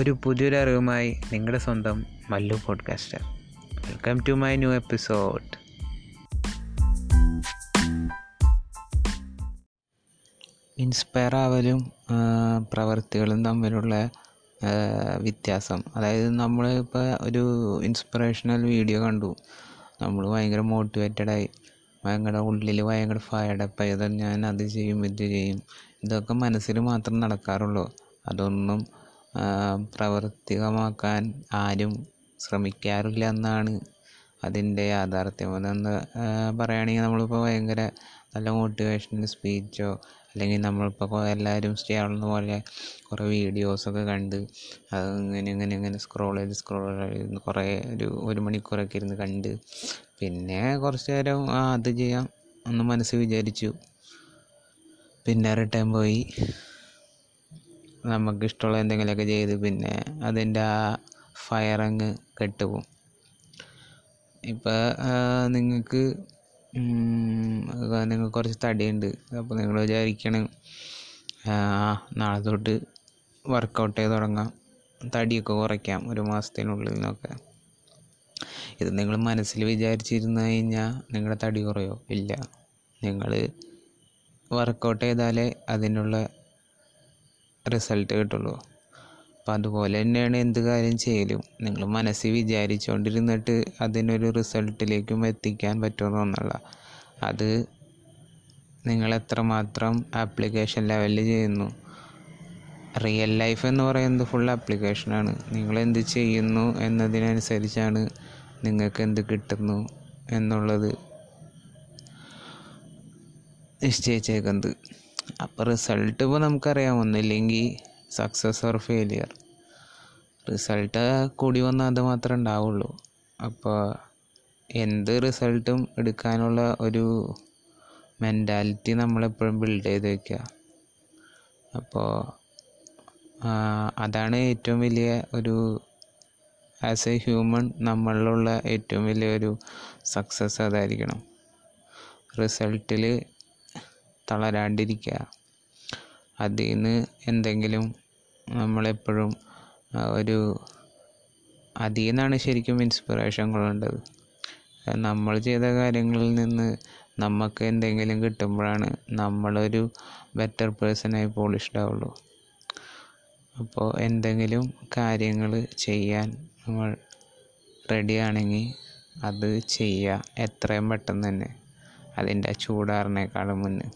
ഒരു പുതിയൊരു അറിവുമായി നിങ്ങളുടെ സ്വന്തം Mallu podcaster welcome to my new episode inspire ആവലും പ്രവൃത്തികളും തമ്മിലുള്ള വ്യത്യാസം. അതായത് നമ്മൾ ഇപ്പോൾ ഒരു ഇൻസ്പിറേഷണൽ വീഡിയോ കണ്ടു. നമ്മൾ ഭയങ്കര മോട്ടിവേറ്റഡായി ഭയങ്കര ഉള്ളിൽ ഭയങ്കര ഫയർഡപ്പ് ആയത് ഞാൻ അത് ചെയ്യും ഇത് ചെയ്യും. ഇതൊക്കെ മനസ്സിൽ മാത്രം നടക്കാറുള്ളൂ. അതൊന്നും പ്രാവർത്തികമാക്കാൻ ആരും ശ്രമിക്കാറില്ല എന്നാണ് അതിന്റെ യാഥാർത്ഥ്യം. അതെന്ന് പറയുകയാണെങ്കിൽ നമ്മളിപ്പോൾ ഭയങ്കര നല്ല മോട്ടിവേഷണൽ സ്പീച്ചോ അല്ലെങ്കിൽ നമ്മളിപ്പോൾ എല്ലാവരും ചെയ്യാവുന്ന പോലെ കുറേ വീഡിയോസൊക്കെ കണ്ട് അത് ഇങ്ങനെ ഇങ്ങനെ ഇങ്ങനെ സ്ക്രോൾ ചെയ്ത് സ്ക്രോൾ ചെയ്ത് കുറേ ഒരു ഒരു മണിക്കൂറൊക്കെ ഇരുന്ന് കണ്ട് പിന്നെ കുറച്ച് നേരം അത് ചെയ്യാം എന്ന് മനസ്സ് വിചാരിച്ചു. പിന്നെ റിട്ടേൺ പോയി. നമുക്ക് ഇഷ്ടമുള്ള എന്തെങ്കിലുമൊക്കെ ചെയ്ത് പിന്നെ അതിന്റെ ആ ഫയറങ്ങ് കെട്ടുപോകും. ഇപ്പോൾ നിങ്ങൾക്ക് നിങ്ങൾക്ക് കുറച്ച് തടിയുണ്ട്. അപ്പോൾ നിങ്ങൾ വിചാരിക്കണം നാളെ തൊട്ട് വർക്കൗട്ട് ചെയ്ത് തുടങ്ങാം. തടിയൊക്കെ കുറയ്ക്കാം ഒരു മാസത്തിനുള്ളിൽ നിന്നൊക്കെ ഇത് നിങ്ങൾ മനസ്സിൽ വിചാരിച്ചിരുന്നു കഴിഞ്ഞാൽ നിങ്ങളുടെ തടി കുറയോ? ഇല്ല. നിങ്ങൾ വർക്കൗട്ട് ചെയ്താലേ അതിനുള്ള റിസൾട്ട് കിട്ടുള്ളൂ. അപ്പം അതുപോലെ തന്നെയാണ് എന്ത് കാര്യം ചെയ്യലും. നിങ്ങൾ മനസ്സിൽ വിചാരിച്ചുകൊണ്ടിരുന്നിട്ട് അതിനൊരു റിസൾട്ടിലേക്കും എത്തിക്കാൻ പറ്റുമെന്നൊന്നല്ല അത് നിങ്ങൾ എത്രമാത്രം ആപ്ലിക്കേഷൻ ലെവലിൽ ചെയ്യുന്നു. റിയൽ ലൈഫ് എന്ന് പറയുന്നത് ഫുൾ ആപ്ലിക്കേഷനാണ് നിങ്ങൾ എന്ത് ചെയ്യുന്നു എന്നതിനനുസരിച്ചാണ് നിങ്ങൾക്ക് എന്ത് കിട്ടുന്നു എന്നുള്ളത് നിശ്ചയിച്ചേക്കുന്നത്. അപ്പോൾ റിസൾട്ട് ഇപ്പോൾ നമുക്കറിയാം. ഒന്നില്ലെങ്കിൽ സക്സസ് ഓർ ഫെയിലിയർ റിസൾട്ട് കൂടി വന്നാൽ അത് മാത്രമേ ഉണ്ടാവുള്ളൂ. അപ്പോൾ എന്ത് റിസൾട്ടും എടുക്കാനുള്ള ഒരു മെന്റാലിറ്റി നമ്മളെപ്പോഴും ബിൽഡ് ചെയ്ത് വയ്ക്കുക അപ്പോൾ അതാണ് ഏറ്റവും വലിയ ഒരു ആസ് എ ഹ്യൂമൺ നമ്മളിലുള്ള ഏറ്റവും വലിയൊരു സക്സസ് അതായിരിക്കണം റിസൾട്ടിൽ തളരാണ്ടിരിക്കുക. അതിൽ നിന്ന് എന്തെങ്കിലും നമ്മളെപ്പോഴും ഒരു അതിൽ നിന്നാണ് ശരിക്കും ഇൻസ്പിറേഷൻ കൊള്ളേണ്ടത്. നമ്മൾ ചെയ്ത കാര്യങ്ങളിൽ നിന്ന് നമുക്ക് എന്തെങ്കിലും കിട്ടുമ്പോഴാണ് നമ്മളൊരു ബെറ്റർ പേഴ്സണായി പോളിഷ്ഡ് ആവുള്ളൂ അപ്പോൾ എന്തെങ്കിലും കാര്യങ്ങൾ ചെയ്യാൻ നമ്മൾ റെഡിയാണെങ്കിൽ അത് ചെയ്യുക എത്രയും പെട്ടെന്ന് തന്നെ. അതിന്റെ ചൂടാറിനേക്കാളും മുന്നേ.